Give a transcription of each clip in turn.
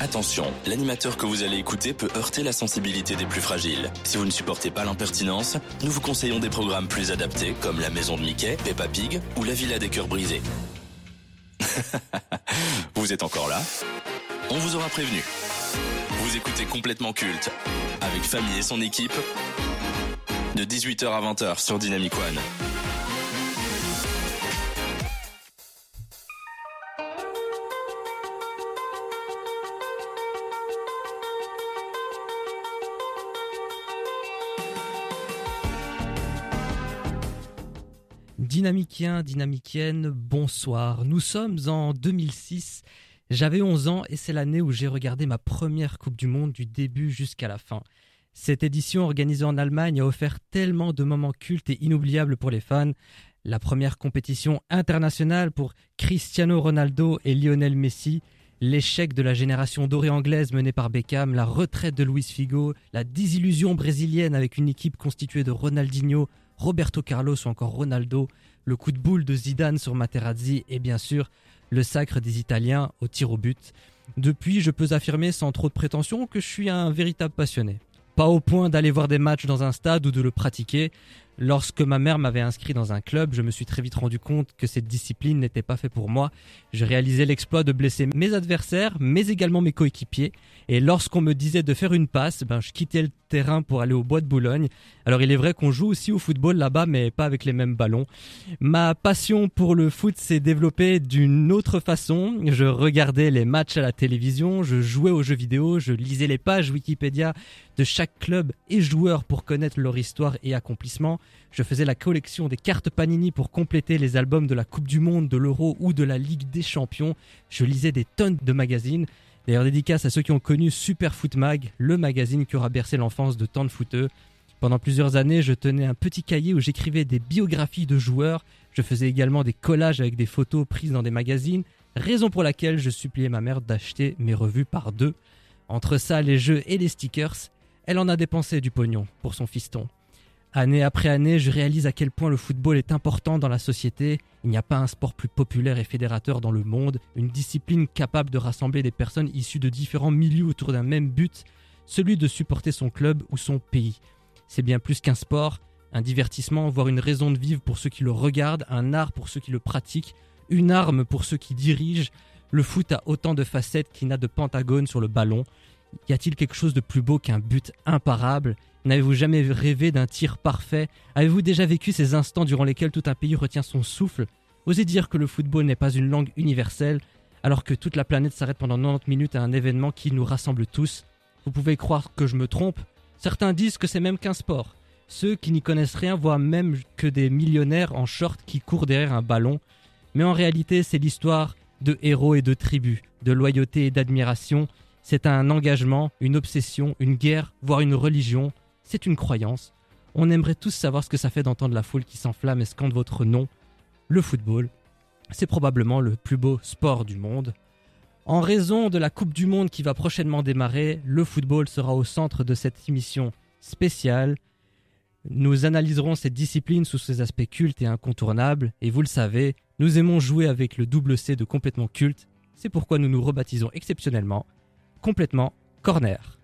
Attention, l'animateur que vous allez écouter peut heurter la sensibilité des plus fragiles. Si vous ne supportez pas l'impertinence, nous vous conseillons des programmes plus adaptés comme La Maison de Mickey, Peppa Pig ou La Villa des Cœurs Brisés. vous êtes encore là? On vous aura prévenu. Vous écoutez complètement culte avec Famille et son équipe de 18h à 20h sur Dynamic One. Dynamicien, dynamicienne, bonsoir. Nous sommes en 2006. J'avais 11 ans et c'est l'année où j'ai regardé ma première Coupe du Monde du début jusqu'à la fin. Cette édition organisée en Allemagne a offert tellement de moments cultes et inoubliables pour les fans. La première compétition internationale pour Cristiano Ronaldo et Lionel Messi, l'échec de la génération dorée anglaise menée par Beckham, la retraite de Luis Figo, la désillusion brésilienne avec une équipe constituée de Ronaldinho, Roberto Carlos ou encore Ronaldo, le coup de boule de Zidane sur Materazzi et bien sûr le sacre des Italiens au tir au but. Depuis, je peux affirmer sans trop de prétention que je suis un véritable passionné. Pas au point d'aller voir des matchs dans un stade ou de le pratiquer. Lorsque ma mère m'avait inscrit dans un club, je me suis très vite rendu compte que cette discipline n'était pas faite pour moi. Je réalisais l'exploit de blesser mes adversaires, mais également mes coéquipiers. Et lorsqu'on me disait de faire une passe, ben, je quittais le terrain pour aller au bois de Boulogne. Alors il est vrai qu'on joue aussi au football là-bas, mais pas avec les mêmes ballons. Ma passion pour le foot s'est développée d'une autre façon. Je regardais les matchs à la télévision, je jouais aux jeux vidéo, je lisais les pages Wikipédia de chaque club et joueur pour connaître leur histoire et accomplissement. Je faisais la collection des cartes Panini pour compléter les albums de la Coupe du Monde, de l'Euro ou de la Ligue des Champions. Je lisais des tonnes de magazines. D'ailleurs, dédicace à ceux qui ont connu Super Foot Mag, le magazine qui aura bercé l'enfance de tant de footeux. Pendant plusieurs années, je tenais un petit cahier où j'écrivais des biographies de joueurs. Je faisais également des collages avec des photos prises dans des magazines, raison pour laquelle je suppliais ma mère d'acheter mes revues par deux. Entre ça, les jeux et les stickers, elle en a dépensé du pognon pour son fiston. Année après année, je réalise à quel point le football est important dans la société. Il n'y a pas un sport plus populaire et fédérateur dans le monde, une discipline capable de rassembler des personnes issues de différents milieux autour d'un même but, celui de supporter son club ou son pays. C'est bien plus qu'un sport, un divertissement, voire une raison de vivre pour ceux qui le regardent, un art pour ceux qui le pratiquent, une arme pour ceux qui dirigent. Le foot a autant de facettes qu'il n'a de pentagones sur le ballon. Y a-t-il quelque chose de plus beau qu'un but imparable? N'avez-vous jamais rêvé d'un tir parfait? Avez-vous déjà vécu ces instants durant lesquels tout un pays retient son souffle? Osez dire que le football n'est pas une langue universelle, alors que toute la planète s'arrête pendant 90 minutes à un événement qui nous rassemble tous. Vous pouvez croire que je me trompe Certains disent que c'est même qu'un sport. Ceux qui n'y connaissent rien voient même que des millionnaires en short qui courent derrière un ballon. Mais en réalité, c'est l'histoire de héros et de tribus, de loyauté et d'admiration. C'est un engagement, une obsession, une guerre, voire une religion, c'est une croyance. On aimerait tous savoir ce que ça fait d'entendre la foule qui s'enflamme et scande votre nom. Le football, c'est probablement le plus beau sport du monde. En raison de la Coupe du Monde qui va prochainement démarrer, le football sera au centre de cette émission spéciale. Nous analyserons cette discipline sous ses aspects cultes et incontournables, et vous le savez, nous aimons jouer avec le double C de complètement culte, c'est pourquoi nous nous rebaptisons exceptionnellement complètement corner.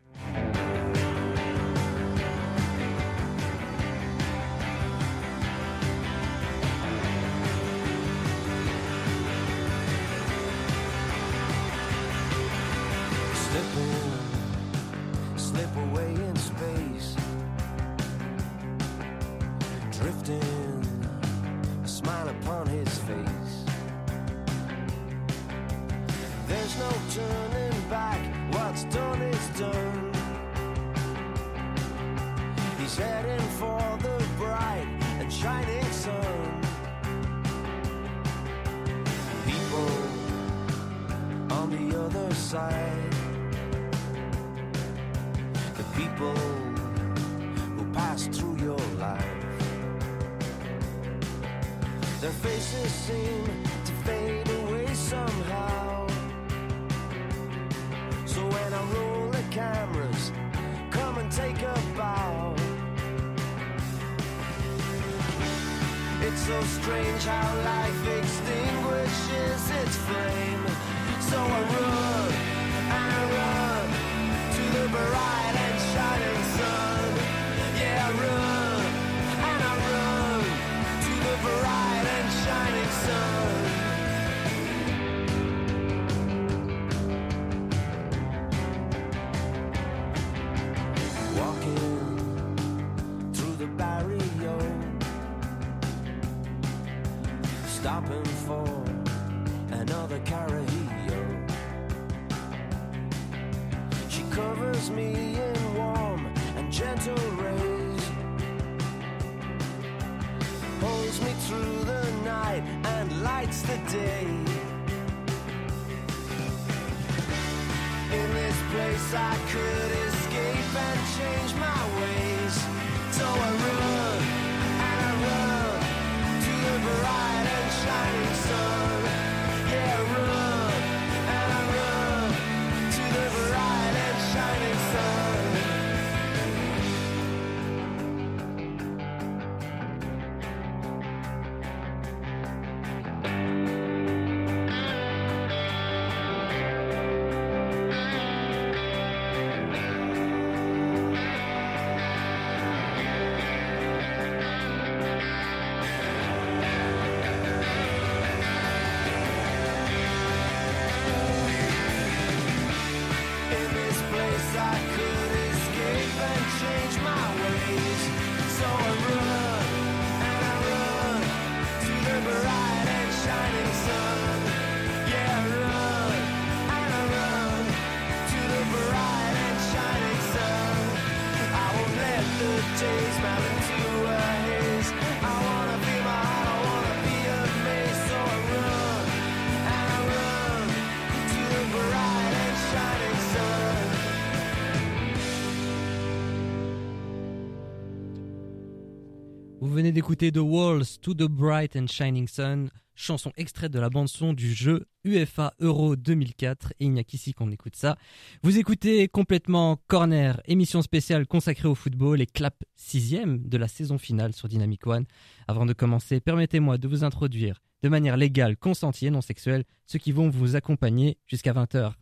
D'écouter The Walls to the Bright and Shining Sun, chanson extraite de la bande-son du jeu UEFA Euro 2004, et il n'y a qu'ici qu'on écoute ça. Vous écoutez complètement Corner, émission spéciale consacrée au football et clap sixième de la saison finale sur Dynamic One. Avant de commencer, permettez-moi de vous introduire de manière légale, consentie et non sexuelle, ceux qui vont vous accompagner jusqu'à 20h.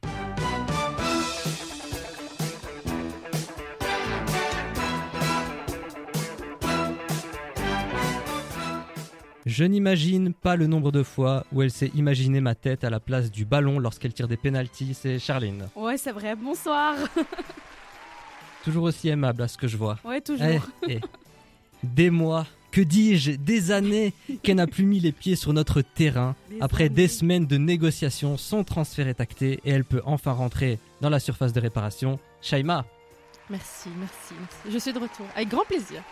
Je n'imagine pas le nombre de fois où elle s'est imaginé ma tête à la place du ballon lorsqu'elle tire des pénalties, c'est Charline. Ouais, c'est vrai. Bonsoir. Toujours aussi aimable à ce que je vois. Ouais, toujours. Eh, eh. Des mois, que dis-je, des années qu'elle n'a plus mis les pieds sur notre terrain. Des Après années. des semaines de négociations, son transfert est acté et elle peut enfin rentrer dans la surface de réparation. Shaima. Merci, merci, merci. Je suis de retour. Avec grand plaisir.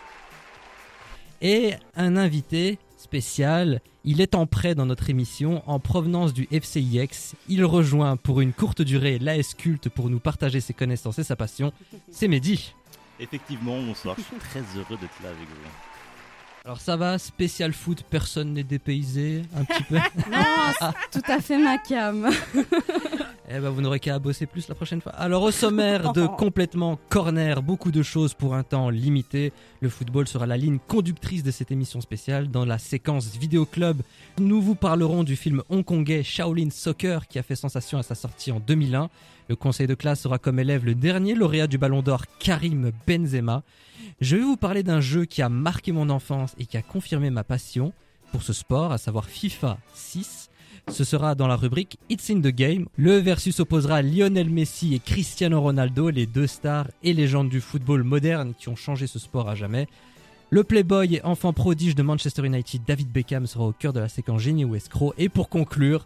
Et un invité spécial, il est en prêt dans notre émission en provenance du FCIX. Il rejoint pour une courte durée l'AS Culte pour nous partager ses connaissances et sa passion. C'est Mehdi. Effectivement, bonsoir, je suis très heureux d'être là avec vous. Alors ça va, spécial foot, personne n'est dépaysé, un petit peu? Non, tout à fait ma cam. Eh ben, vous n'aurez qu'à bosser plus la prochaine fois. Alors, au sommaire de complètement corner, beaucoup de choses pour un temps limité. Le football sera la ligne conductrice de cette émission spéciale. Dans la séquence Vidéo Club, nous vous parlerons du film hongkongais Shaolin Soccer qui a fait sensation à sa sortie en 2001. Le conseil de classe aura comme élève le dernier lauréat du Ballon d'Or, Karim Benzema. Je vais vous parler d'un jeu qui a marqué mon enfance et qui a confirmé ma passion pour ce sport, à savoir FIFA 6. Ce sera dans la rubrique It's in the Game. Le versus opposera Lionel Messi et Cristiano Ronaldo, les deux stars et légendes du football moderne qui ont changé ce sport à jamais. Le playboy et enfant prodige de Manchester United, David Beckham, sera au cœur de la séquence génie ou escroc. Et pour conclure,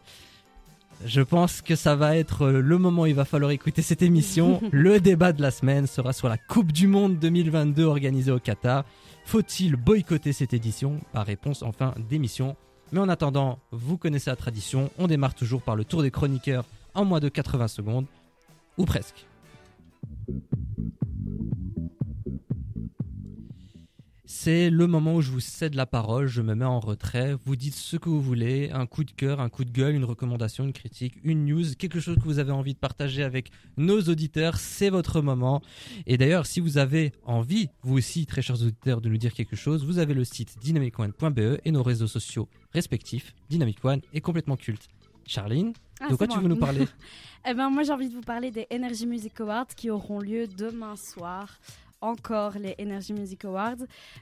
je pense que ça va être le moment où il va falloir écouter cette émission. le débat de la semaine sera sur la Coupe du Monde 2022 organisée au Qatar. Faut-il boycotter cette édition? Par réponse en fin d'émission. Mais en attendant, vous connaissez la tradition, on démarre toujours par le tour des chroniqueurs en moins de 80 secondes, ou presque. C'est le moment où je vous cède la parole, je me mets en retrait, vous dites ce que vous voulez, un coup de cœur, un coup de gueule, une recommandation, une critique, une news, quelque chose que vous avez envie de partager avec nos auditeurs, c'est votre moment. Et d'ailleurs, si vous avez envie, vous aussi, très chers auditeurs, de nous dire quelque chose, vous avez le site dynamicone.be et nos réseaux sociaux respectifs, Dynamic One et complètement culte. Charline, Ah, de quoi tu moi. veux nous parler Eh ben, moi, j'ai envie de vous parler des Energy Music Awards qui auront lieu demain soir encore les Energy Music Awards.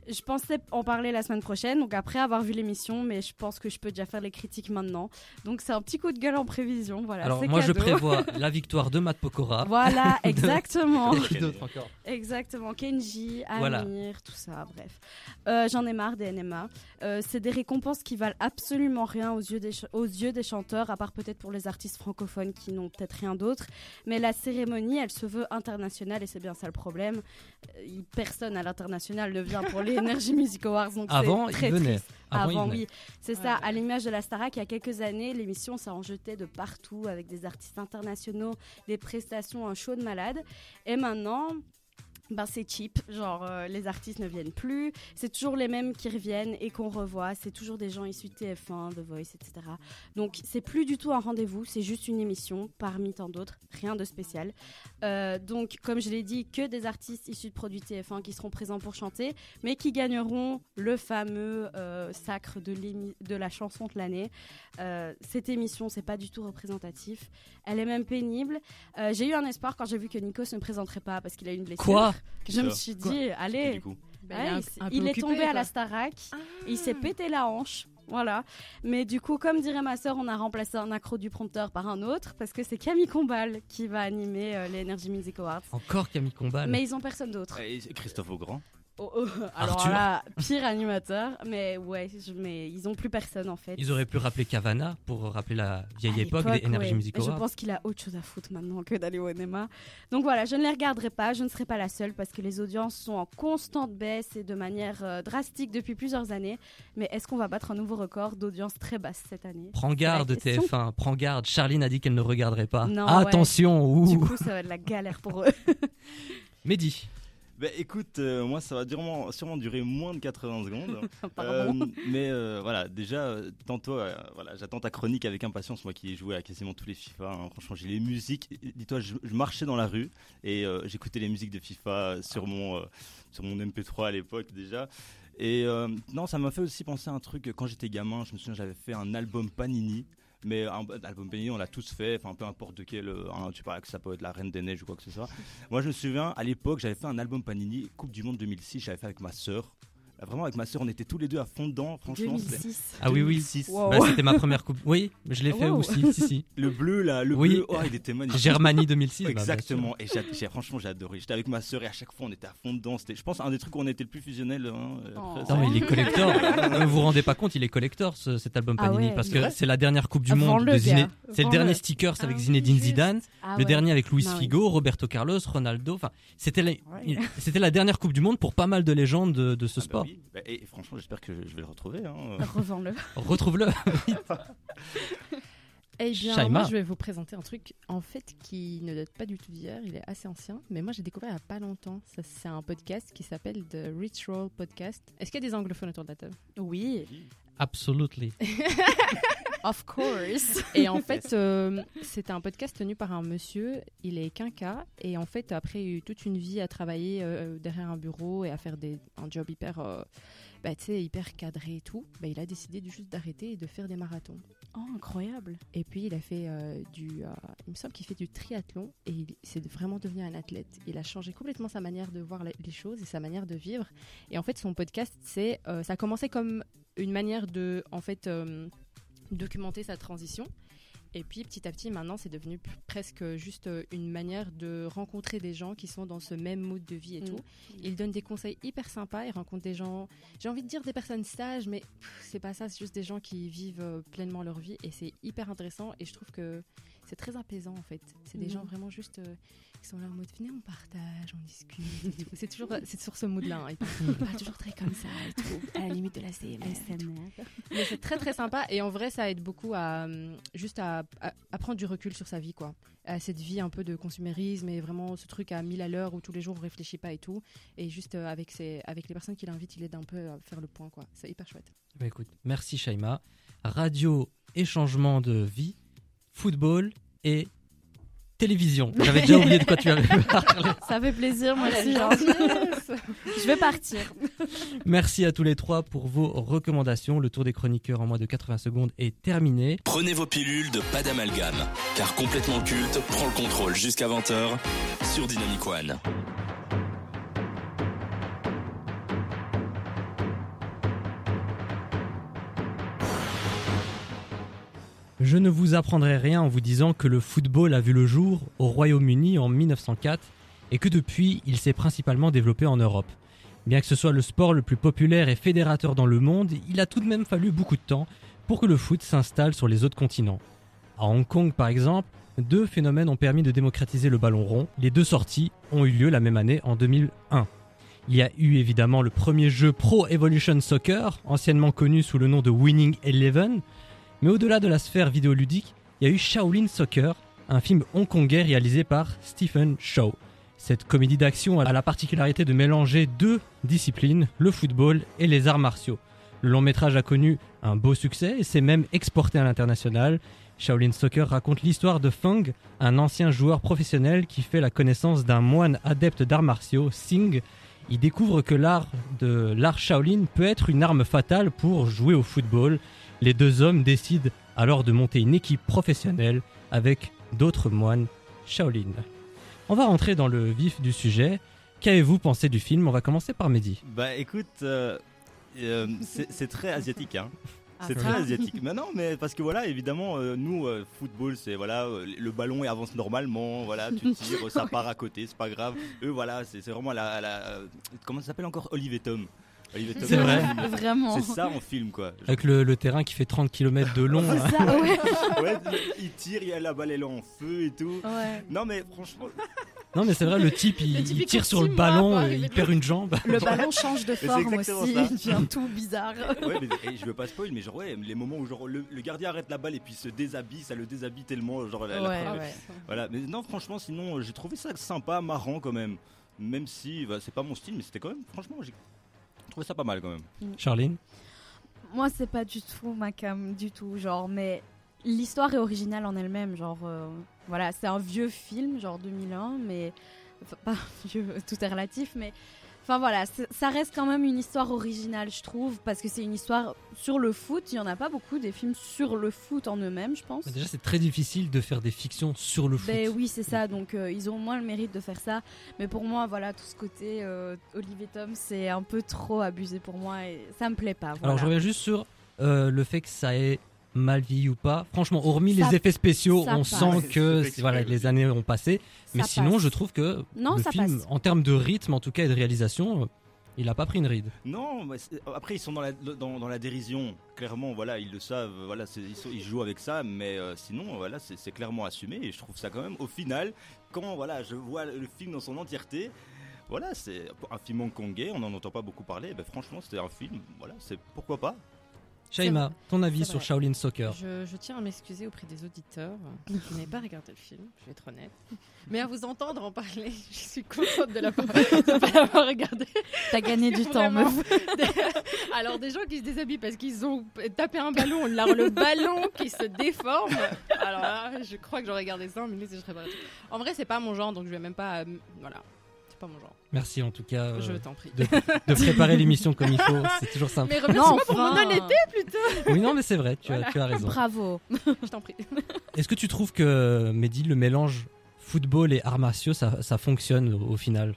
Je pensais en parler la semaine prochaine, donc après avoir vu l'émission, mais je pense que je peux déjà faire les critiques maintenant. Donc c'est un petit coup de gueule en prévision. Voilà, Alors moi je prévois la victoire de Matt Pokora. Voilà, exactement. Et qui d'autre encore Exactement, Kenji, Amir, Voilà. tout ça, bref. Euh, J'en ai marre des NMA. Euh, c'est des récompenses qui valent absolument rien aux yeux, des ch- aux yeux des chanteurs, à part peut-être pour les artistes francophones qui n'ont peut-être rien d'autre. Mais la cérémonie, elle se veut internationale et c'est bien ça le problème. Euh, il- personne à l'international ne vient pour les Energy Music Awards. Donc c'est Avant, très il venait. triste. Avant, il Avant, venait. oui. C'est ça, à l'image de la Starac, il y a quelques années, l'émission, ça en jetait de partout avec des artistes internationaux, des prestations, un show de malade. Et maintenant, ben c'est cheap, genre euh, les artistes ne viennent plus, c'est toujours les mêmes qui reviennent et qu'on revoit, c'est toujours des gens issus de TF1, The Voice, etc. Donc c'est plus du tout un rendez-vous, c'est juste une émission parmi tant d'autres, rien de spécial. Euh, donc comme je l'ai dit, que des artistes issus de produits TF1 qui seront présents pour chanter, mais qui gagneront le fameux euh, sacre de, de la chanson de l'année. Cette émission, c'est pas du tout représentatif, elle est même pénible. J'ai eu un espoir quand j'ai vu que Nikos ne présenterait pas parce qu'il a une blessure. Quoi? Je me suis dit, allez, du coup, Bah, Ouais, il est il tombé à la. Starac, il s'est pété la hanche. Voilà. Mais du coup, comme dirait ma sœur, on a remplacé un accro du prompteur par un autre parce que c'est Camille Combal qui va animer euh, les Energy Music Awards. Encore Camille Combal. Mais ils ont personne d'autre. et Christophe Augrand. Oh, oh, alors Arthur. là, pire animateur. Mais ouais, je- mais ils ont plus personne en fait. Ils auraient pu rappeler Cavana pour rappeler la vieille À époque des Energy ouais. Music Et Je pense qu'il a autre chose à foutre maintenant que d'aller au NMA. Donc voilà, je ne les regarderai pas, je ne serai pas la seule parce que les audiences sont en constante baisse et de manière euh, drastique depuis plusieurs années. Mais est-ce qu'on va battre un nouveau record d'audience très basse cette année? Prends garde C'est la question. TF1, prends garde. Charline a dit qu'elle ne regarderait pas. Non, Attention, ouh. Du coup, ça va être la galère pour eux. Mehdi, Bah écoute, euh, moi ça va sûrement, sûrement durer moins de 80 secondes. Euh, mais euh, voilà, déjà, tantôt, voilà, j'attends ta chronique avec impatience. Moi qui ai joué à quasiment tous les FIFA, hein. franchement, j'ai les musiques. Dis-toi, je, je marchais dans la rue et j'écoutais les musiques de FIFA sur mon, sur mon MP3 à l'époque déjà. Et non, ça m'a fait aussi penser à un truc. Quand j'étais gamin, je me souviens, j'avais fait un album Panini. Mais un, album Panini, on l'a tous fait, enfin peu importe de quel, hein, tu parles que ça peut être la Reine des Neiges ou quoi que ce soit. Moi, je me souviens, à l'époque, j'avais fait un album Panini, Coupe du Monde 2006, j'avais fait avec ma sœur. Là, Vraiment, avec ma sœur, on était tous les deux à fond dedans. Franchement, c'était 2006. Ah oui, oui. 2006. Wow. Bah, c'était ma première coupe. Oui, je l'ai fait Wow. aussi. Si, si. Le bleu, là, le Oui. bleu, oh, il était magnifique. Germanie 2006. bah. Exactement. Et j'ai- franchement, j'ai adoré. J'étais avec ma sœur et à chaque fois, on était à fond dedans. C'était, je pense, un des trucs où on était le plus fusionnel. hein, euh, Oh. Non, mais il est collector. Ne vous rendez pas compte, il est collector ce- cet album Ah Panini ouais, parce que c'est la dernière Coupe du Ah, Monde de. C'est le dernier stickers Ah avec Zinedine juste. Zidane, Ah le dernier avec Luis Ah. Figo, Roberto Carlos, Ronaldo. Enfin, c'était la, Ouais. c'était la dernière Coupe du Monde pour pas mal de légendes de, de ce Ah bah sport. Oui. Bah, et, et franchement, j'espère que je vais le retrouver. hein. Revends-le. Retrouve-le. Eh bien, Shaima. moi, je vais vous présenter un truc, en fait, qui ne date pas du tout d'hier. Il est assez ancien, mais moi, j'ai découvert il n'y a pas longtemps. Ça, C'est un podcast qui s'appelle The Rich Roll Podcast. Est-ce qu'il y a des anglophones autour de la table? Oui, Absolutely. of course. Et en fait, euh, c'était un podcast tenu par un monsieur. Il est quinca. Et en fait, après il a eu toute une vie à travailler euh, derrière un bureau et à faire des, un job hyper, euh, bah, tu sais, hyper cadré et tout, bah, il a décidé de juste d'arrêter et de faire des marathons. Oh, incroyable. Et puis il a fait euh, du, euh, il me semble qu'il fait du triathlon et il c'est vraiment devenu un athlète. Il a changé complètement sa manière de voir les choses et sa manière de vivre. Et en fait, son podcast, c'est, euh, ça a commencé comme une manière de, en fait, euh, documenter sa transition. Et puis petit à petit, maintenant, c'est devenu presque juste euh, une manière de rencontrer des gens qui sont dans ce même mood de vie et Mm. tout. Il donne des conseils hyper sympas. Il rencontre des gens, j'ai envie de dire des personnes sages, mais c'est pas ça. C'est juste des gens qui vivent euh, pleinement leur vie et c'est hyper intéressant. Et je trouve que c'est très apaisant en fait. C'est des Mhm. gens vraiment juste euh, qui sont là en mode venez, on partage, on discute. c'est toujours c'est sur ce mood-là. hein. Ils parlent toujours très comme ça et tout, à la limite de la tout. Mais c'est très très sympa et en vrai ça aide beaucoup à euh, juste à, à- à prendre du recul sur sa vie quoi. À cette vie un peu de consumérisme et vraiment ce truc à 1000 à l'heure où tous les jours on réfléchit pas et tout. Et juste euh, avec, ses, avec les personnes qu'il invite, il aide un peu à faire le point quoi. C'est hyper chouette. Bah, écoute, merci Shaima. Radio et changement de vie, football et télévision. J'avais déjà oublié de quoi tu avais parlé. Ça fait plaisir, moi aussi. hein. Je vais partir. Merci à tous les trois pour vos recommandations. Le tour des chroniqueurs en moins de 80 secondes est terminé. Prenez vos pilules de pas d'amalgame, car complètement culte prend le contrôle jusqu'à 20h sur Dynamic One. Je ne vous apprendrai rien en vous disant que le football a vu le jour au Royaume-Uni en 1904 et que depuis il s'est principalement développé en Europe. Bien que ce soit le sport le plus populaire et fédérateur dans le monde, il a tout de même fallu beaucoup de temps pour que le foot s'installe sur les autres continents. À Hong Kong par exemple, deux phénomènes ont permis de démocratiser le ballon rond. Les deux sorties ont eu lieu la même année en 2001. Il y a eu évidemment le premier jeu Pro Evolution Soccer, anciennement connu sous le nom de Winning Eleven, mais au-delà de la sphère vidéoludique, il y a eu Shaolin Soccer, un film hongkongais réalisé par Stephen Chow. Cette comédie d'action a la particularité de mélanger deux disciplines, le football et les arts martiaux. Le long métrage a connu un beau succès et s'est même exporté à l'international. Shaolin Soccer raconte l'histoire de Feng, un ancien joueur professionnel qui fait la connaissance d'un moine adepte d'arts martiaux, Singh. Il découvre que l'art Shaolin peut être une arme fatale pour jouer au football. Les deux hommes décident alors de monter une équipe professionnelle avec d'autres moines Shaolin. On va rentrer dans le vif du sujet. Qu'avez-vous pensé du film? On va commencer par Mehdi. Bah écoute, euh, euh, c'est très asiatique, hein. Ah, C'est très asiatique. Mais non, mais parce que voilà, évidemment, euh, nous, euh, football, c'est voilà, euh, le ballon il avance normalement, voilà, tu tires, ça part à côté, c'est pas grave. Eux, voilà, c'est c'est vraiment la, la euh, comment ça s'appelle encore? Olive Tom, C'est vrai. Vraiment. C'est ça en film, quoi. Genre, Avec le, le terrain qui fait 30 km de long. hein. Ça, ouais. ouais, il tire, il y a la balle, elle est en feu et tout. Ouais. Non, mais franchement, Non mais c'est vrai, le type il, Le type, il il tire sur le pour ballon, et il perd une jambe. Le ballon change de c'est forme aussi. ça. Il devient tout bizarre. Ouais, mais et je veux pas spoil, mais genre, ouais, les moments où genre, le, le gardien arrête la balle et puis se déshabille, ça le déshabille tellement. Genre, la- la Ouais, ouais. Voilà, mais non, franchement, sinon, j'ai trouvé ça sympa, marrant quand même. Même si bah, c'est pas mon style, mais c'était quand même, franchement, j'ai trouvé ça pas mal quand même. Charline Moi, c'est pas du tout ma cam, du tout. Genre, mais l'histoire est originale en elle-même. Genre, euh, voilà, c'est un vieux film, genre 2001, mais. Enfin, pas vieux, tout est relatif, mais. Enfin voilà, ça reste quand même une histoire originale, je trouve, parce que c'est une histoire sur le foot. Il y en a pas beaucoup des films sur le foot en eux-mêmes, je pense. Déjà c'est très difficile de faire des fictions sur le foot. Ben oui, c'est ça. Donc euh, ils ont moins le mérite de faire ça. Mais pour moi, voilà, tout ce côté euh, Olivier Tom, c'est un peu trop abusé pour moi et ça me plaît pas. Voilà. Alors je reviens juste sur euh, le fait que ça ait mal vieilli ou pas. Franchement, hormis Ça- les effets spéciaux, on passe. sent que voilà, les années ont passé. Mais Ça sinon, passe. je trouve que Non, le ça film, passe. en termes de rythme en tout cas et de réalisation, il a pas pris une ride. Non, mais après, ils sont dans la, dans, dans la dérision. Clairement, voilà, ils le savent, voilà, ils, sont- ils jouent avec ça, mais euh, sinon, voilà, c'est c'est clairement assumé et je trouve ça quand même, au final, quand voilà, je vois le film dans son entièreté. Voilà, c'est un film hongkongais, on n'en entend pas beaucoup parler. Ben, franchement, c'était un film, voilà, c'est pourquoi pas. Shaima, ton avis sur. Shaolin Soccer Je, je tiens à m'excuser auprès des auditeurs. Je n'ai pas regardé le film, je vais être honnête. Mais à vous entendre en parler, je suis contente de ne pas, pas l'avoir regardé. T'as gagné du temps, Vraiment. meuf. Alors, des gens qui se déshabillent parce qu'ils ont tapé un ballon, alors le ballon qui se déforme. Alors là, je crois que j'aurais gardé 5 minutes et je serais prête. En vrai, c'est pas mon genre, donc je vais même pas. euh, voilà, c'est pas mon genre. Merci en tout cas euh, Je t'en prie. de, de préparer l'émission comme il faut. C'est toujours sympa. Mais remercie-moi pour enfin. mon honnêteté, Oui, non, mais c'est vrai, tu, Voilà. as, tu as raison. Bravo. je t'en prie. Est-ce que tu trouves que, Mehdi, le mélange football et arts martiaux, ça, ça fonctionne au, au final?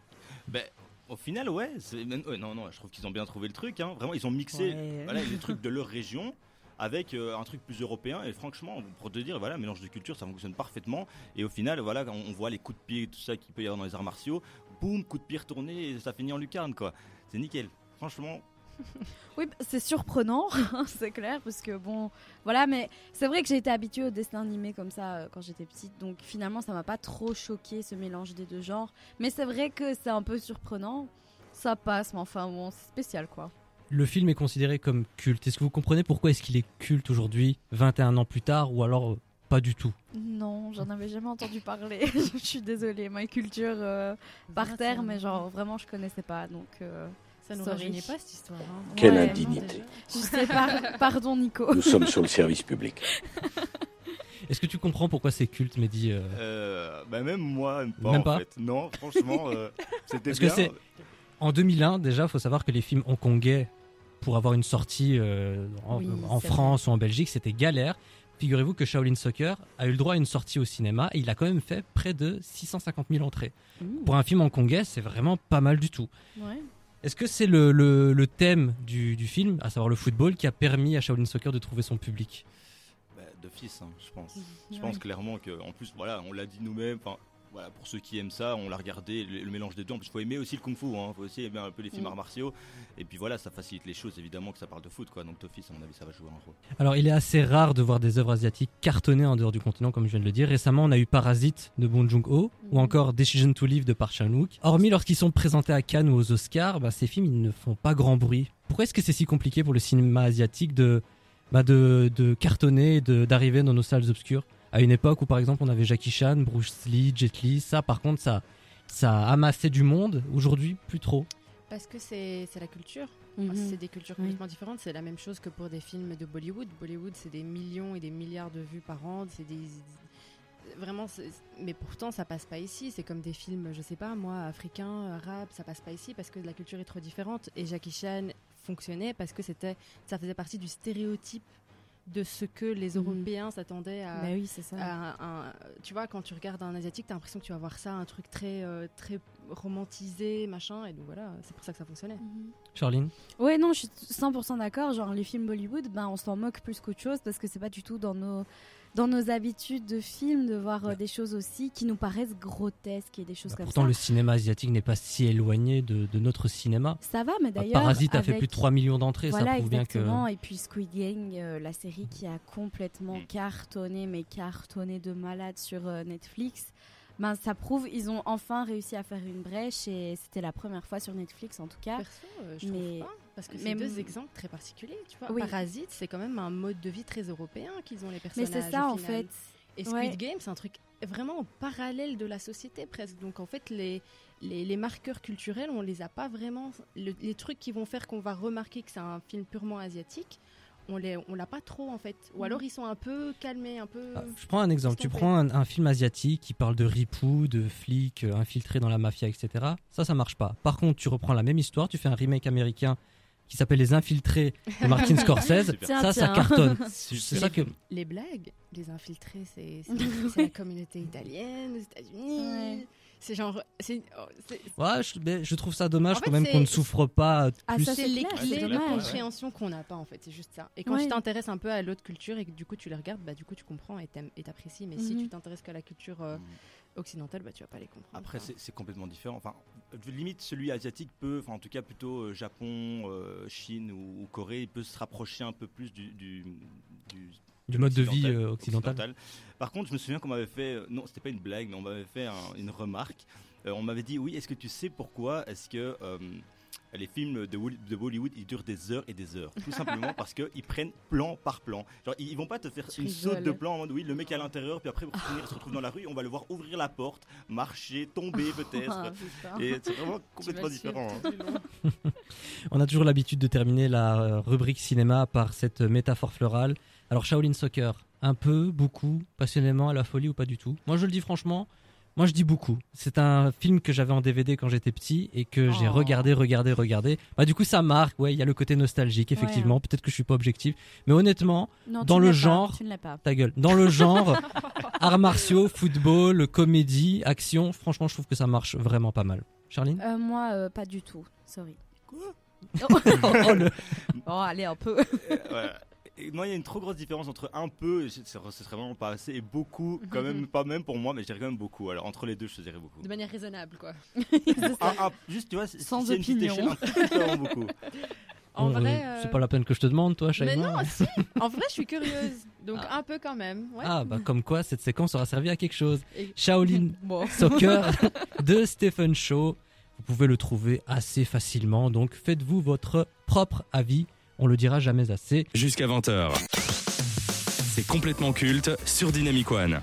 Ben, au final, ouais, mais- ouais, non, non, je trouve qu'ils ont bien trouvé le truc. hein. Vraiment, ils ont mixé voilà, les trucs de leur région avec euh, un truc plus européen. Et franchement, pour te dire, voilà, mélange de culture, ça fonctionne parfaitement. Et au final, voilà, quand on voit les coups de pied et tout ça qu'il peut y avoir dans les arts martiaux, boum, coup de pied retourné et ça finit en lucarne, quoi. C'est nickel. Franchement, Oui, bah, c'est surprenant, c'est clair, parce que bon, voilà, mais c'est vrai que j'ai été habituée au dessin animé comme ça euh, quand j'étais petite, donc finalement ça m'a pas trop choqué ce mélange des deux genres. Mais c'est vrai que c'est un peu surprenant, ça passe, mais enfin bon, c'est spécial quoi. Le film est considéré comme culte. Est-ce que vous comprenez pourquoi est-ce qu'il est culte aujourd'hui, 21 ans plus tard, ou alors euh, pas du tout Non, j'en avais jamais entendu parler, je suis désolée, ma culture euh, par terre, mais genre vraiment je connaissais pas, donc euh, Ça nous Sorry. rajeunit pas cette histoire. hein. Quelle Ouais. indignité. je sais pas, pardon Nico. Nous sommes sur le service public. Est-ce que tu comprends pourquoi c'est culte, Mehdi euh, euh, bah même moi, pas, Même en pas fait. Non, franchement, euh, c'était Parce que bien. c'est- En 2001, déjà, il faut savoir que les films hongkongais, pour avoir une sortie euh, en, Oui, en c'est France ou en Belgique, c'était galère. Figurez-vous que Shaolin Soccer a eu le droit à une sortie au cinéma et il a quand même fait près de 650 000 entrées. Ouh, Pour un film hongkongais, c'est vraiment pas mal du tout. ouais. Est-ce que c'est le, le- le thème du, du film, à savoir le football, qui a permis à Shaolin Soccer de trouver son public? Bah, d'office, hein, je pense. Je Ouais. pense clairement que, en plus, voilà, on l'a dit nous-mêmes. Voilà, pour ceux qui aiment ça, on l'a regardé, le, le mélange des deux. En plus, faut aimer aussi le kung-fu. Hein, faut aussi aimer un peu les films Mm. arts martiaux. Et puis voilà, ça facilite les choses, évidemment, que ça parle de foot, quoi. Donc, d'office, à mon avis, ça va jouer un rôle. Alors, il est assez rare de voir des œuvres asiatiques cartonnées en dehors du continent, comme je viens de le dire. Récemment, on a eu Parasite de Bong Joon-ho ou Mhm. encore Decision to Live de Park Chan-wook. Hormis lorsqu'ils sont présentés à Cannes ou aux Oscars, bah, ces films ils ne font pas grand bruit. Pourquoi est-ce que c'est si compliqué pour le cinéma asiatique de, bah, de, de cartonner, de- d'arriver dans nos salles obscures? À une époque où, par exemple, on avait Jackie Chan, Bruce Lee, Jet Li, ça, par contre, ça, ça amassait du monde. Aujourd'hui, plus trop. Parce que c'est c'est la culture. Mhm. C'est des cultures Oui. complètement différentes. C'est la même chose que pour des films de Bollywood. Bollywood, c'est des millions et des milliards de vues par an. C'est des vraiment. Mais pourtant, ça passe pas ici. C'est comme des films, je sais pas, moi, africains, arabes, ça passe pas ici parce que la culture est trop différente. Et Jackie Chan fonctionnait parce que c'était, ça faisait partie du stéréotype de ce que les Mhm. Européens s'attendaient à, Bah oui, c'est ça. tu vois, quand tu regardes un asiatique, t'as l'impression que tu vas voir ça, un truc très, euh, très romantisé, machin, et donc voilà, c'est pour ça que ça fonctionnait. Mhm. Charline Ouais, non, je suis 100% d'accord. Genre, les films Bollywood, ben, on s'en moque plus qu'autre chose parce que c'est pas du tout dans nos, dans nos habitudes de films de voir euh, des choses aussi qui nous paraissent grotesques et des choses Bah, comme Pourtant, ça. le cinéma asiatique n'est pas si éloigné de, de notre cinéma. Ça va, mais Bah, d'ailleurs. Parasite a fait plus de 3 millions d'entrées, Voilà, ça prouve bien que... Et puis Squid Game, euh, la série qui a complètement Mm. cartonné, mais cartonné de malade sur euh, Netflix. Ben, ça prouve, ils ont enfin réussi à faire une brèche et c'était la première fois sur Netflix en tout cas. Perso, euh, je Mais- trouve pas, parce que mais c'est deux exemples très particuliers, tu vois. Oui. Parasite, c'est quand même un mode de vie très européen qu'ils ont les Mais personnages. c'est ça en fait. Et Squid Ouais. Game, c'est un truc vraiment parallèle de la société presque. Donc en fait, les, les, les marqueurs culturels, on les a pas vraiment. Le- les trucs qui vont faire qu'on va remarquer que c'est un film purement asiatique, on les, on l'a pas trop en fait. Ou Mhm. alors ils sont un peu calmés, un peu. Ah, Je prends un exemple. Tu prends un, un film asiatique qui parle de ripoux, de flics euh, infiltrés dans la mafia, etc. Ça, ça marche pas. Par contre, tu reprends la même histoire, tu fais un remake américain qui s'appelle Les Infiltrés de Martin Scorsese. Tiens, ça, ça cartonne. C'est ça que. Les blagues, les infiltrés, c'est la communauté italienne aux États-Unis. Ouais. C'est genre. c'est- oh, Ouais, je, mais je trouve ça dommage En fait, quand même qu'on ne souffre pas Ah, plus. ça, C'est compréhension qu'on n'a pas en fait, c'est juste ça. Et quand Ouais. tu t'intéresses un peu à l'autre culture et que du coup tu les regardes, bah du coup tu comprends et t'aimes- et t'apprécies. Mais si Mhm. tu t'intéresses qu'à la culture euh, Mm. occidentale, bah tu vas pas les comprendre. Après, c'est c'est complètement différent. Enfin, euh, limite, celui asiatique peut, enfin, en tout cas, plutôt euh, Japon, euh, Chine ou, ou Corée, il peut se rapprocher un peu plus du, du, du- Du mode de vie occidental- euh, occidental. occidental. Par contre, je me souviens qu'on m'avait fait, euh, non, c'était pas une blague, mais on m'avait fait un- une remarque. Euh, on m'avait dit, oui, est-ce que tu sais pourquoi est-ce que euh, les films de, de Bollywood, ils durent des heures et des heures? Tout simplement parce qu'ils prennent plan par plan. Genre, ils, ils vont pas te faire Tu une saute de plan en mode, oui, le mec est à l'intérieur, puis après, pour finir, il se retrouve dans la rue, on va le voir ouvrir la porte, marcher, tomber peut-être. Ah. Et c'est vraiment complètement différent. hein. On a toujours l'habitude de terminer la rubrique cinéma par cette métaphore florale. Alors Shaolin Soccer, un peu, beaucoup, passionnément, à la folie ou pas du tout? Moi je le dis franchement, moi je dis beaucoup. C'est un film que j'avais en DVD quand j'étais petit et que j'ai Oh. regardé, regardé, regardé. Bah du coup ça marque, ouais, il y a le côté nostalgique effectivement. Peut-être que je suis pas objectif, mais honnêtement, Non, Dans tu le pas, genre- tu pas. ta gueule. Dans le genre arts martiaux, football, comédie, action, franchement je trouve que ça marche vraiment pas mal. Charline? Euh, moi, euh, pas du tout. Sorry. Quoi? Oh, le- Oh, allez, un peu. Euh, voilà. Et moi, il y a une trop grosse différence entre un peu, ce serait vraiment pas assez, et beaucoup, quand même, pas même pour moi, mais je dirais quand même beaucoup. Alors, entre les deux, je te dirais beaucoup. De manière raisonnable quoi. Un- un- juste, tu vois, Sans opinion. vraiment beaucoup. En Bon, vrai. euh, euh, c'est pas la peine que je te demande toi, Mais Shaima. non, si. En vrai, je suis curieuse. Donc un peu quand même. Ouais. Ah, bah comme quoi cette séquence aura servi à quelque chose. Et- Shaolin Bon. Soccer de Stephen Shaw. Vous pouvez le trouver assez facilement, donc faites-vous votre propre avis. On le dira jamais assez. Jusqu'à 20h. C'est complètement culte sur Dynamic One.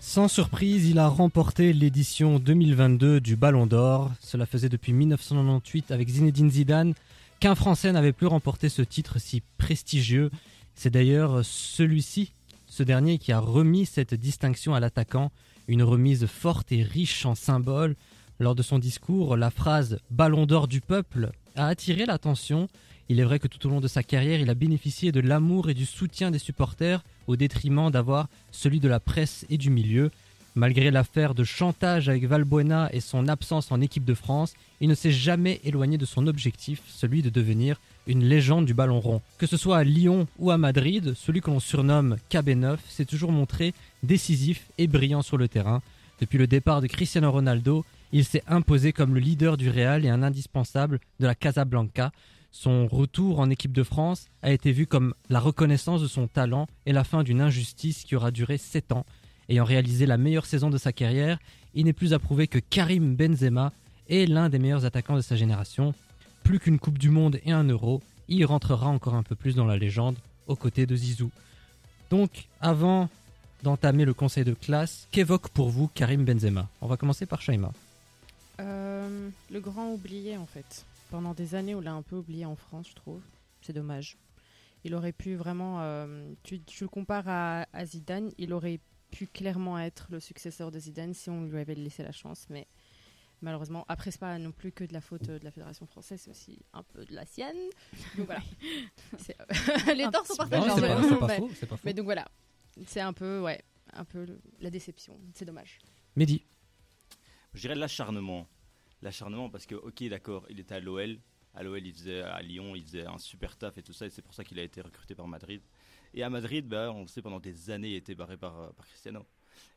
Sans surprise, il a remporté l'édition 2022 du Ballon d'Or. Cela faisait depuis 1998 avec Zinedine Zidane qu'un Français n'avait plus remporté ce titre si prestigieux. C'est d'ailleurs celui-ci, ce dernier, qui a remis cette distinction à l'attaquant, une remise forte et riche en symboles. Lors de son discours, la phrase Ballon d'Or du peuple a attiré l'attention. Il est vrai que tout au long de sa carrière, il a bénéficié de l'amour et du soutien des supporters au détriment d'avoir celui de la presse et du milieu. Malgré l'affaire de chantage avec Valbuena et son absence en équipe de France, il ne s'est jamais éloigné de son objectif, celui de devenir une légende du ballon rond. Que ce soit à Lyon ou à Madrid, celui que l'on surnomme KB9 s'est toujours montré décisif et brillant sur le terrain. Depuis le départ de Cristiano Ronaldo, il s'est imposé comme le leader du Real et un indispensable de la Casablanca. Son retour en équipe de France a été vu comme la reconnaissance de son talent et la fin d'une injustice qui aura duré 7 ans. Ayant réalisé la meilleure saison de sa carrière, il n'est plus à prouver que Karim Benzema est l'un des meilleurs attaquants de sa génération. Plus qu'une Coupe du Monde et un Euro, il rentrera encore un peu plus dans la légende aux côtés de Zizou. Donc, avant d'entamer le conseil de classe, qu'évoque pour vous Karim Benzema? On va commencer par Shaima. Euh, le grand oublié en fait. Pendant des années, on l'a un peu oublié en France, je trouve. C'est dommage. Il aurait pu vraiment. euh, tu, le compares à, à Zidane, il aurait pu clairement être le successeur de Zidane si on lui avait laissé la chance, mais malheureusement, après, c'est pas non plus que de la faute de la Fédération française, c'est aussi un peu de la sienne. Donc voilà. Euh, Les torts sont Non, partagés. c'est pas, pas mais- faux, c'est pas faux. Mais donc voilà. C'est un peu, ouais, un peu le- la déception. C'est dommage. Mehdi, Je dirais l'acharnement. L'acharnement parce que, ok, d'accord, il était à l'OL. À l'OL, il faisait à Lyon, il faisait un super taf et tout ça, et c'est pour ça qu'il a été recruté par Madrid. Et à Madrid, bah, on le sait, pendant des années, il était barré par, euh, par Cristiano.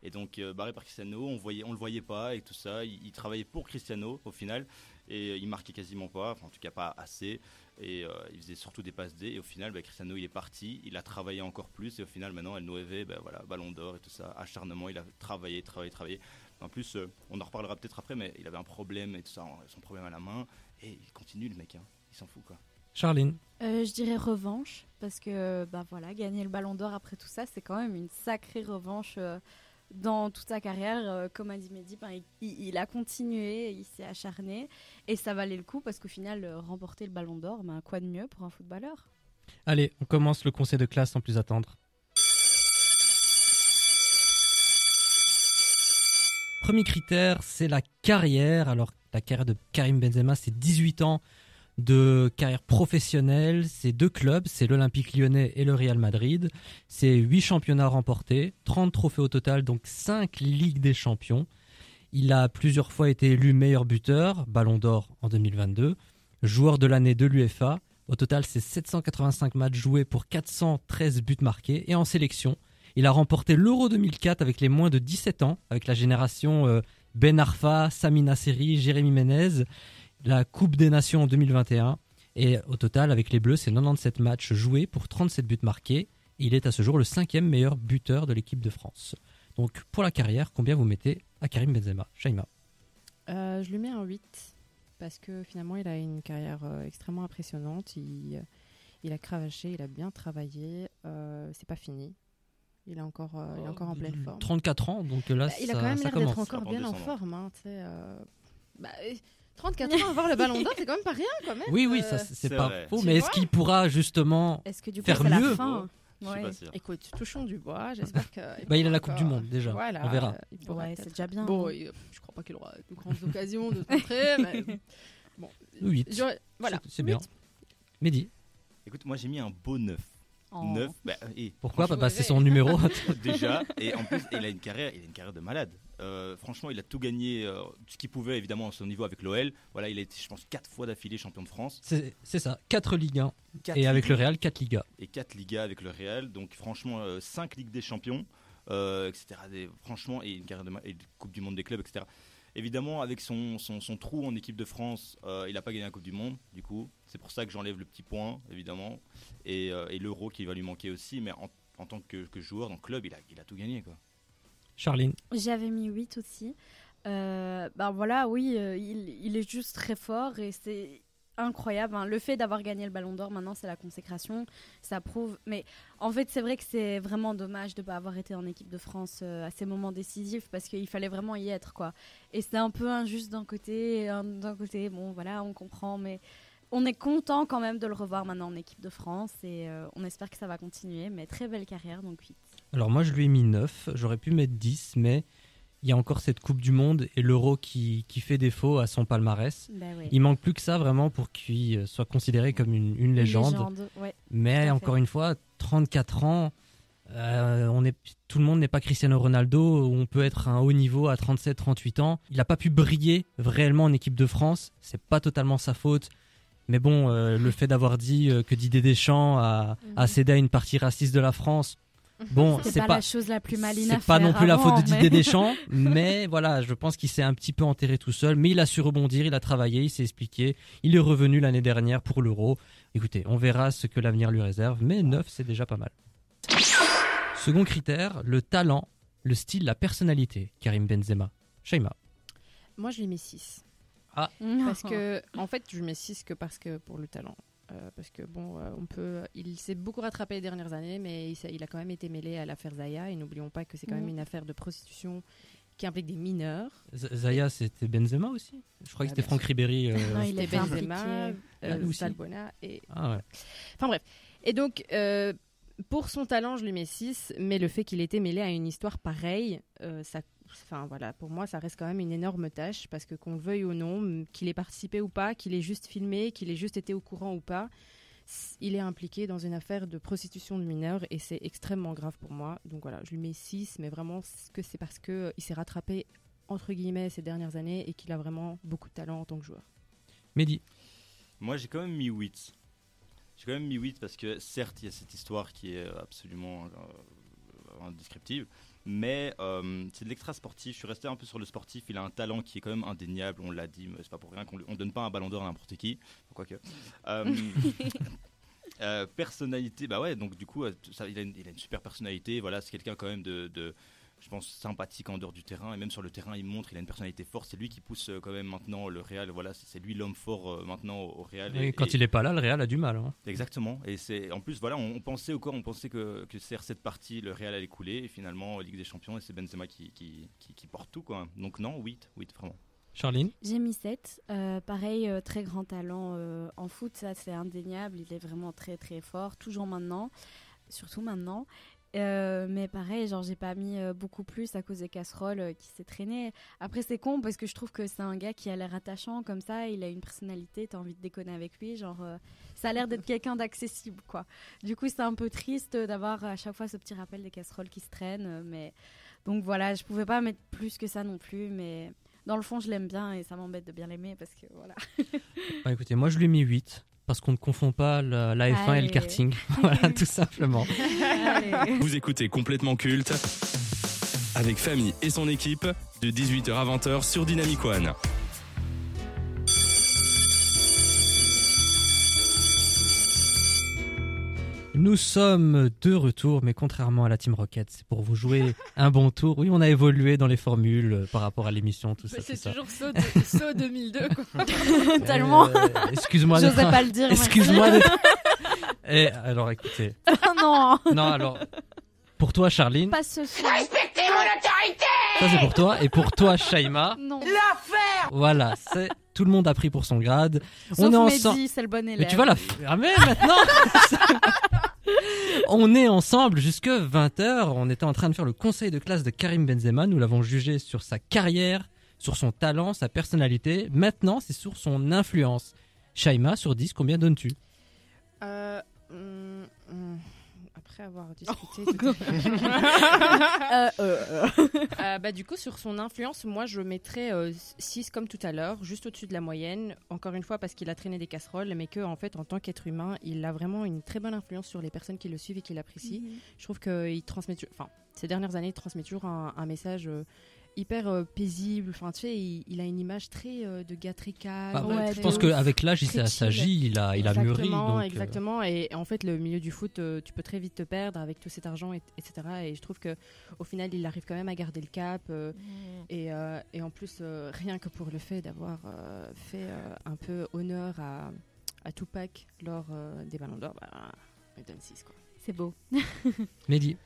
Et donc, euh, barré par Cristiano, on voyait, on le voyait pas et tout ça. Il, il travaillait pour Cristiano au final, et euh, il marquait quasiment pas, enfin, en tout cas pas assez. Et euh, il faisait surtout des passes D. Et au final, bah, Cristiano, il est parti, il a travaillé encore plus, et au final, maintenant, El 9, bah, voilà, Ballon d'Or et tout ça, acharnement, il a travaillé, travaillé, travaillé. En plus, euh, on en reparlera peut-être après, mais il avait un problème et tout ça, son problème à la main, et il continue le mec, hein. il s'en fout quoi. Charline, Euh, je dirais revanche, parce que bah voilà, gagner le ballon d'or après tout ça, c'est quand même une sacrée revanche euh, dans toute sa carrière. Euh, comme a dit Mehdi, ben, il, a continué, il s'est acharné, et ça valait le coup, parce qu'au final, euh, remporter le ballon d'or, ben, quoi de mieux pour un footballeur? Allez, on commence le conseil de classe sans plus attendre. Premier critère, c'est la carrière. Alors, la carrière de Karim Benzema, c'est 18 ans de carrière professionnelle. C'est deux clubs, c'est l'Olympique lyonnais et le Real Madrid. C'est 8 championnats remportés, 30 trophées au total, donc 5 Ligues des Champions. Il a plusieurs fois été élu meilleur buteur, Ballon d'Or en 2022, joueur de l'année de l'UEFA. Au total, c'est 785 matchs joués pour 413 buts marqués. Et en sélection, il a remporté l'Euro 2004 avec les moins de 17 ans, avec la génération euh, Ben Arfa, Sami Nasseri, Jérémy Menez, la Coupe des Nations en 2021. Et au total, avec les Bleus, c'est 97 matchs joués pour 37 buts marqués. Il est à ce jour le cinquième meilleur buteur de l'équipe de France. Donc pour la carrière, combien vous mettez à Karim Benzema? Shaima Euh, je lui mets un 8 parce que finalement il a une carrière euh, extrêmement impressionnante. Il, euh, il a cravaché, il a bien travaillé. Euh, c'est pas fini. Il est encore, euh, il est encore en pleine forme. 34 ans, donc là, Bah, il a ça- quand même ça l'air d'être encore Ça bien en forme. hein, euh, bah, euh, 34 ans, avoir le ballon d'or, c'est quand même pas rien quand même. Oui, oui, Euh, ça, c'est c'est pas vrai. faux. Tu Mais est-ce qu'il pourra justement Est-ce que du coup, Faire c'est mieux la fin Je suis Ouais. pas sûr. Écoute, touchons du bois. J'espère que. Bah, il a la Coupe du Monde déjà. Voilà, On verra. euh, il Ouais, c'est déjà bien. Bon, hein. il- je crois pas qu'il aura de grandes occasions de montrer, mais bon. 8 J'aurais- Voilà. C'est bien. Mehdi, Écoute, moi j'ai mis un beau 9. Oh. 9, bah, et pourquoi Franchement, Bah, C'est ouais. son numéro. déjà, et en plus, il a une carrière, il a une carrière de malade. Euh, franchement, il a tout gagné, euh, ce qu'il pouvait évidemment à son niveau avec l'OL. Voilà, il a été, je pense, 4 fois d'affilée champion de France. C'est ça. 4 Ligue 1. Quatre Et avec le Real, 4 Liga. et 4 Ligas avec le Real. Donc franchement, 5 Ligues des Champions, euh, etc. Des- franchement, et une carrière de et une Coupe du Monde des clubs, etc. Évidemment, avec son, son, son trou en équipe de France, euh, il n'a pas gagné la Coupe du Monde, du coup. C'est pour ça que j'enlève le petit point, évidemment. Et, euh, et l'euro qui va lui manquer aussi. Mais en, en tant que, que joueur dans le club, il a, il a tout gagné, quoi. Charline, J'avais mis 8 aussi. Euh, ben voilà, oui, euh, il, est juste très fort et c'est incroyable. hein. Le fait d'avoir gagné le Ballon d'Or, maintenant, c'est la consécration. Ça prouve. Mais en fait, c'est vrai que c'est vraiment dommage de ne pas avoir été en équipe de France euh, à ces moments décisifs parce qu'il fallait vraiment y être, quoi. Et c'est un peu injuste d'un côté. D'un côté, bon, voilà, on comprend, mais. On est content quand même de le revoir maintenant en équipe de France et on espère que ça va continuer. Mais très belle carrière, donc 8. Alors moi je lui ai mis 9. J'aurais pu mettre 10, mais il y a encore cette Coupe du Monde et l'Euro qui, qui fait défaut à son palmarès. Ouais. Il manque plus que ça vraiment pour qu'il euh, soit considéré comme une, une Une légende. ouais. Mais encore une fois, 34 ans, Euh, on est, tout le monde n'est pas Cristiano Ronaldo, on peut être à un haut niveau à 37-38 ans. Il n'a pas pu briller réellement en équipe de France, c'est pas totalement sa faute. Mais bon, euh, le fait d'avoir dit euh, que Didier Deschamps a, a cédé à une partie raciste de la France, bon, C'est pas, pas, la chose la plus maline à c'est pas non plus la faute de avant, Didier mais- Deschamps, mais voilà, je pense qu'il s'est un petit peu enterré tout seul, mais il a su rebondir, il a travaillé, il s'est expliqué, il est revenu l'année dernière pour l'Euro. Écoutez, on verra ce que l'avenir lui réserve, mais 9 c'est déjà pas mal. Second critère, le talent, le style, la personnalité, Karim Benzema. Shaima. Moi, je lui mets 6. Non. Parce que, en fait, je mets 6 que parce que pour le talent. Euh, parce que bon, euh, on peut, il s'est beaucoup rattrapé les dernières années, mais il, a quand même été mêlé à l'affaire Zaya. Et n'oublions pas que c'est quand même Mhm. une affaire de prostitution qui implique des mineurs. Z- Zaya, c'était Benzema aussi? Je crois que Ah, c'était Franck. Ribéry. euh, Non, il fait Benzema. Ah, euh. Salbona et Ah ouais. Enfin bref. Et donc, euh, pour son talent, je lui mets 6, mais le fait qu'il ait été mêlé à une histoire pareille, euh, ça, enfin, voilà, pour moi, ça reste quand même une énorme tâche, parce que qu'on le veuille ou non, qu'il ait participé ou pas, qu'il ait juste filmé, qu'il ait juste été au courant ou pas, il est impliqué dans une affaire de prostitution de mineurs, et c'est extrêmement grave pour moi. Donc voilà, je lui mets 6, mais vraiment, que c'est parce qu'il il s'est rattrapé, entre guillemets, ces dernières années, et qu'il a vraiment beaucoup de talent en tant que joueur. Mehdi. Moi, j'ai quand même mis 8. J'ai quand même mis 8 parce que, certes, il y a cette histoire qui est absolument euh, indescriptible, mais euh, c'est de l'extra sportif. Je suis resté un peu sur le sportif. Il a un talent qui est quand même indéniable, on l'a dit, mais c'est pas pour rien qu'on on donne pas un ballon d'or à n'importe qui. Quoique. Euh, euh, personnalité, bah ouais, donc du coup, euh, ça, il, a une, il a une super personnalité. Voilà, c'est quelqu'un quand même de. de je pense sympathique en dehors du terrain et même sur le terrain il montre il a une personnalité forte c'est lui qui pousse euh, quand même maintenant le Real voilà c'est lui l'homme fort euh, maintenant au, Real Et Et- quand et- il est pas là, le Real a du mal. hein. Exactement. Et c'est en plus voilà, on, on pensait au corps, on pensait que, que CR cette partie, le Real allait couler, et finalement Ligue des Champions, et c'est Benzema qui, qui, qui, qui porte tout quoi. Donc non, 8, 8 vraiment. Charline? J'ai mis 7. Euh, pareil, euh, très grand talent euh, en foot, ça c'est indéniable. Il est vraiment très très fort, toujours maintenant, surtout maintenant. Euh, mais pareil, genre j'ai pas mis euh, beaucoup plus à cause des casseroles euh, qui s'est traîné. Après c'est con parce que je trouve que c'est un gars qui a l'air attachant comme ça, il a une personnalité, t'as envie de déconner avec lui, genre ça a l'air d'être quelqu'un d'accessible quoi. Du coup c'est un peu triste d'avoir à chaque fois ce petit rappel des casseroles qui se traînent, mais donc voilà, je pouvais pas mettre plus que ça non plus, mais dans le fond je l'aime bien et ça m'embête de bien l'aimer parce que voilà. Bah, écoutez, moi je lui ai mis 8 parce qu'on ne confond pas la, la F1 et le karting. voilà, tout simplement. Allez. Vous écoutez complètement culte avec Famille et son équipe de 18h à 20h sur Dynamic One. Nous sommes de retour, mais contrairement à la Team Rocket, c'est pour vous jouer un bon tour. Oui, on a évolué dans les formules euh, par rapport à l'émission, tout ça. c'est ça. toujours saut, saut 2002, quoi. Tellement. Euh, Excuse-moi. J'osais un- pas le dire. Excuse-moi d'être. Eh, alors écoutez. merci. non, Non, alors. Pour toi, Charline, pas ce son. ça c'est pour toi. Et pour toi, Shaima, Non. voilà, c'est. Tout le monde a pris pour son grade. Sauf on est ensemble. c'est le bon élève. Mais tu vas la faire maintenant On est ensemble jusque 20h. On était en train de faire le conseil de classe de Karim Benzema. Nous l'avons jugé sur sa carrière, sur son talent, sa personnalité. Maintenant, c'est sur son influence. Shaima, sur 10, combien donnes-tu? Euh, hum, hum, après avoir discuté. tout Euh, euh, euh. Euh, bah, du coup, sur son influence, moi, je mettrais 6 comme tout à l'heure, juste au-dessus de la moyenne. Encore une fois, parce qu'il a traîné des casseroles, mais que, en fait, en tant qu'être humain, il a vraiment une très bonne influence sur les personnes qui le suivent et qui l'apprécient. Je trouve qu'il transmet, enfin, ces dernières années, il transmet toujours un, un message euh, hyper euh, paisible. Enfin, tu sais, il, il a une image très euh, de gars très calme. Bah, ouais, Je pense qu'avec l'âge, il assagi, il a, il a mûri. Exactement, donc, euh, exactement. Et, en fait, le milieu du foot, euh, tu peux très vite te perdre avec tout cet argent, et- etc. Et je trouve que au final, il arrive quand même à garder le cap. euh, et, euh, et en plus, euh, rien que pour le fait d'avoir euh, fait euh, un peu honneur à, à Tupac lors euh, des Ballons d'Or, bah, il donne 6 quoi. C'est beau. Mehdi.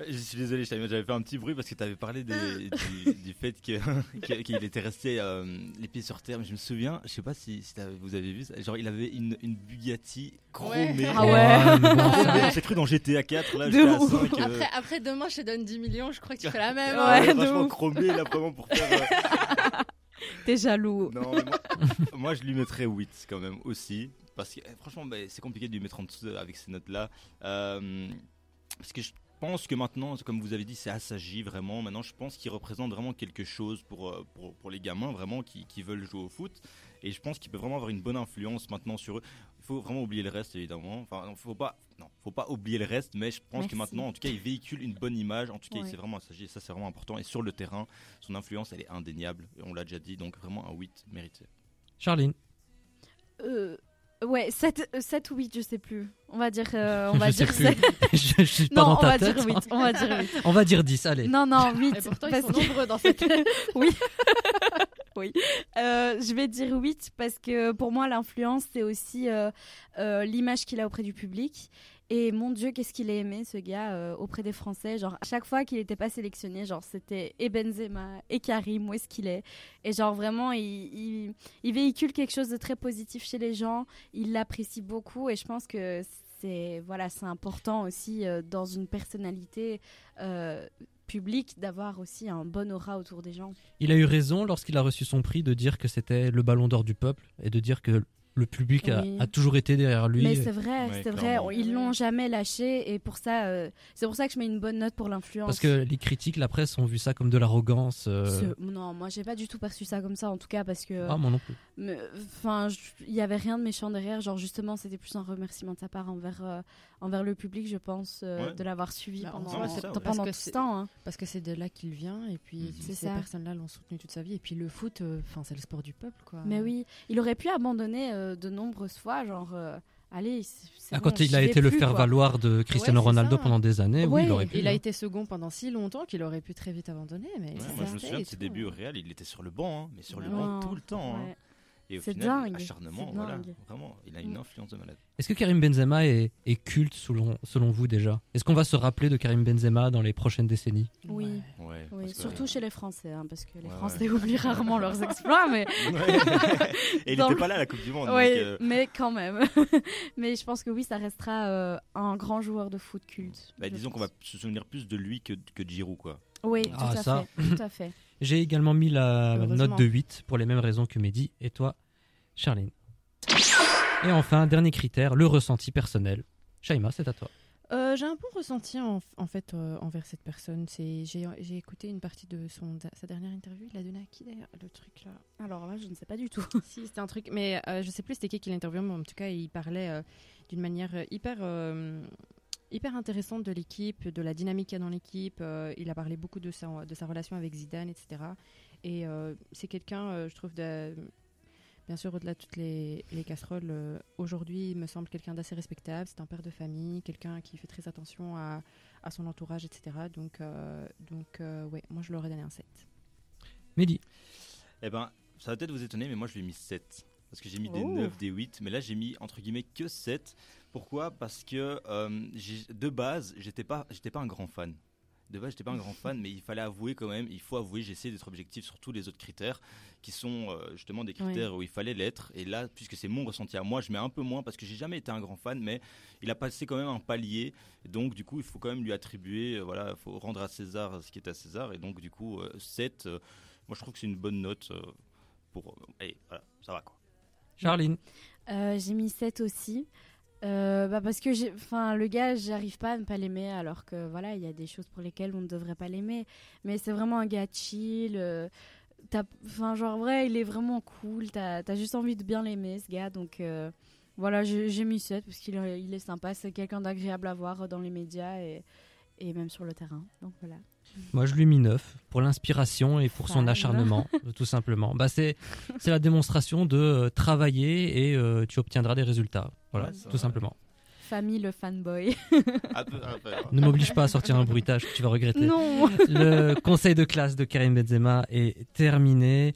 Euh, Je suis désolé, j'avais fait un petit bruit parce que tu avais parlé des- du, du fait qu'il était resté euh, les pieds sur terre. Mais je me souviens, je sais pas si, vous avez vu, ça, genre il avait une, une Bugatti chromée. Ah ouais. bon, ça- J'ai cru dans GTA 4, là De j'étais à ouf. 5. euh, Après, après, demain, je te donne 10 millions, je crois que tu ferais la même. Ouais, hein. de franchement ouf. chromé là vraiment pour faire. euh, T'es jaloux. Non, moi, moi, je lui mettrais 8 quand même aussi. Parce que eh, franchement, bah, c'est compliqué de lui mettre en dessous avec ces notes-là. Euh, parce que je- pense que maintenant, comme vous avez dit, c'est assagi vraiment. Maintenant, je pense qu'il représente vraiment quelque chose pour, euh, pour, pour les gamins vraiment qui, qui veulent jouer au foot. Et je pense qu'il peut vraiment avoir une bonne influence maintenant sur eux. Il faut vraiment oublier le reste, évidemment. Enfin, faut pas, non, faut pas oublier le reste, mais je pense Merci. que maintenant, en tout cas, il véhicule une bonne image. En tout cas, Ouais. c'est vraiment assagi et ça, c'est vraiment important. Et sur le terrain, son influence, elle est indéniable. Et on l'a déjà dit, donc vraiment un 8 mérité. Charline. Euh, ouais, 7, 7 ou 8, je sais plus. On va dire, euh, on va Je sais dire plus. 7. je, je suis pas Non, dans on ta va tête. dire 8. On va dire 8. On va dire 10, allez. Non, non, 8. Et pourtant, ils parce sont que- nombreux dans cette. oui. oui. Euh, je vais dire 8 parce que pour moi, l'influence, c'est aussi euh, euh, l'image qu'il a auprès du public. Et mon Dieu, qu'est-ce qu'il a aimé, ce gars, auprès des Français. Genre, à chaque fois qu'il n'était pas sélectionné, genre, c'était et Benzema et Karim, où est-ce qu'il est? Et genre, vraiment, il, véhicule quelque chose de très positif chez les gens. Il l'apprécie beaucoup. Et je pense que c'est voilà, c'est important aussi dans une personnalité publique d'avoir aussi un bon aura autour des gens. Il a eu raison lorsqu'il a reçu son prix de dire que c'était le ballon d'or du peuple et de dire que le public a, Oui. a toujours été derrière lui. Mais c'est vrai, Ouais, c'est vrai, ils l'ont jamais lâché et pour ça, euh, c'est pour ça que je mets une bonne note pour l'influence. Parce que les critiques, la presse ont vu ça comme de l'arrogance. euh, Non, moi j'ai pas du tout perçu ça comme ça en tout cas parce que, Ah, moi non plus. enfin, il y avait rien de méchant derrière. Genre justement, c'était plus un remerciement de sa part envers euh, envers le public, je pense, euh, Ouais. de l'avoir suivi Bah, en pendant, ça, ouais. tout ce c'est- temps. hein. Parce que c'est de là qu'il vient, et puis Mhm. Ces ça. personnes-là l'ont soutenu toute sa vie. Et puis le foot, euh, enfin, c'est le sport du peuple, quoi. Mais oui, il aurait pu abandonner euh, de nombreuses fois, genre, euh, allez, Ah, bon, quand il a été le faire-valoir de Cristiano Ouais, Ronaldo ça. pendant des années, oui, il aurait pu. Il a hein. été second pendant si longtemps qu'il aurait pu très vite abandonner. Mais moi, je me souviens de ses débuts au Real, il était sur le banc, hein, mais sur le banc tout le temps. Et au C'est final, dingue, acharnement, c'est voilà. dingue. Vraiment, il a une Mm. influence de malade. Est-ce que Karim Benzema est, est culte selon, selon vous déjà? Est-ce qu'on va se rappeler de Karim Benzema dans les prochaines décennies? Oui. Ouais. Ouais, Oui, que- surtout chez les Français, hein, parce que les Ouais, Français oublient rarement leurs exploits, mais, Ouais. Et il n'était le- pas là à la Coupe du Monde. oui, donc, euh, mais quand même. mais je pense que oui, ça restera euh, un grand joueur de foot culte. bah, disons qu'on va se souvenir plus de lui que, que de Giroud, quoi. Oui, Ah, tout à ça. fait, tout à fait. J'ai également mis la note de 8 pour les mêmes raisons que Mehdi. Et toi, Charline Et enfin, dernier critère, le ressenti personnel. Shaima, c'est à toi. Euh, j'ai un bon ressenti en, en fait euh, envers cette personne. C'est j'ai j'ai écouté une partie de son sa dernière interview. Il l'a donné à qui d'ailleurs le truc là? Alors là, je ne sais pas du tout. Si c'était un truc, mais euh, je sais plus c'était qui qui l'interviewait, mais en tout cas il parlait euh, d'une manière hyper euh, hyper intéressante de l'équipe, de la dynamique qu'il y a dans l'équipe. Euh, il a parlé beaucoup de sa de sa relation avec Zidane, etc. Et euh, c'est quelqu'un, euh, je trouve, de, bien sûr au-delà de toutes les, les casseroles. euh, Aujourd'hui, il me semble quelqu'un d'assez respectable. C'est un père de famille, quelqu'un qui fait très attention à, à son entourage, etc. Donc euh, donc euh, ouais, moi je leur ai donné un 7. Mehdi. Eh ben, ça va peut-être vous étonner, mais moi je lui ai mis 7. Parce que j'ai mis des Oh. 9, des 8, mais là j'ai mis entre guillemets que 7. Pourquoi? Parce que euh, de base, j'étais pas, j'étais pas un grand fan. De base, j'étais pas un grand fan, mais il fallait avouer quand même, il faut avouer, j'ai essayé d'être objectif sur tous les autres critères, qui sont euh, justement des critères où il fallait l'être. Et là, puisque c'est mon ressenti à moi, je mets un peu moins parce que j'ai jamais été un grand fan, mais il a passé quand même un palier. Et donc, du coup, il faut quand même lui attribuer, euh, voilà, il faut rendre à César ce qui est à César. Et donc, du coup, euh, 7, euh, moi je trouve que c'est une bonne note pour. allez, voilà, ça va quoi. Charline. Euh, j'ai mis 7 aussi. Euh, bah parce que enfin, le gars, j'arrive pas à ne pas l'aimer, alors que voilà, il y a des choses pour lesquelles on ne devrait pas l'aimer. Mais c'est vraiment un gars chill. euh, Enfin, genre, vrai, il est vraiment cool. T'as as juste envie de bien l'aimer, ce gars. Donc voilà, j'ai mis 7 parce qu'il est, il est sympa. C'est quelqu'un d'agréable à voir dans les médias et, et même sur le terrain. Donc voilà. Moi, je lui ai mis 9 pour l'inspiration et pour son acharnement, tout simplement. Bah, c'est c'est la démonstration de euh, travailler et euh, tu obtiendras des résultats. Voilà, Ouais, tout vrai. simplement. Famille, le fanboy. Peu, peu, hein. Ne m'oblige pas à sortir un bruitage que tu vas regretter. non Le conseil de classe de Karim Benzema est terminé.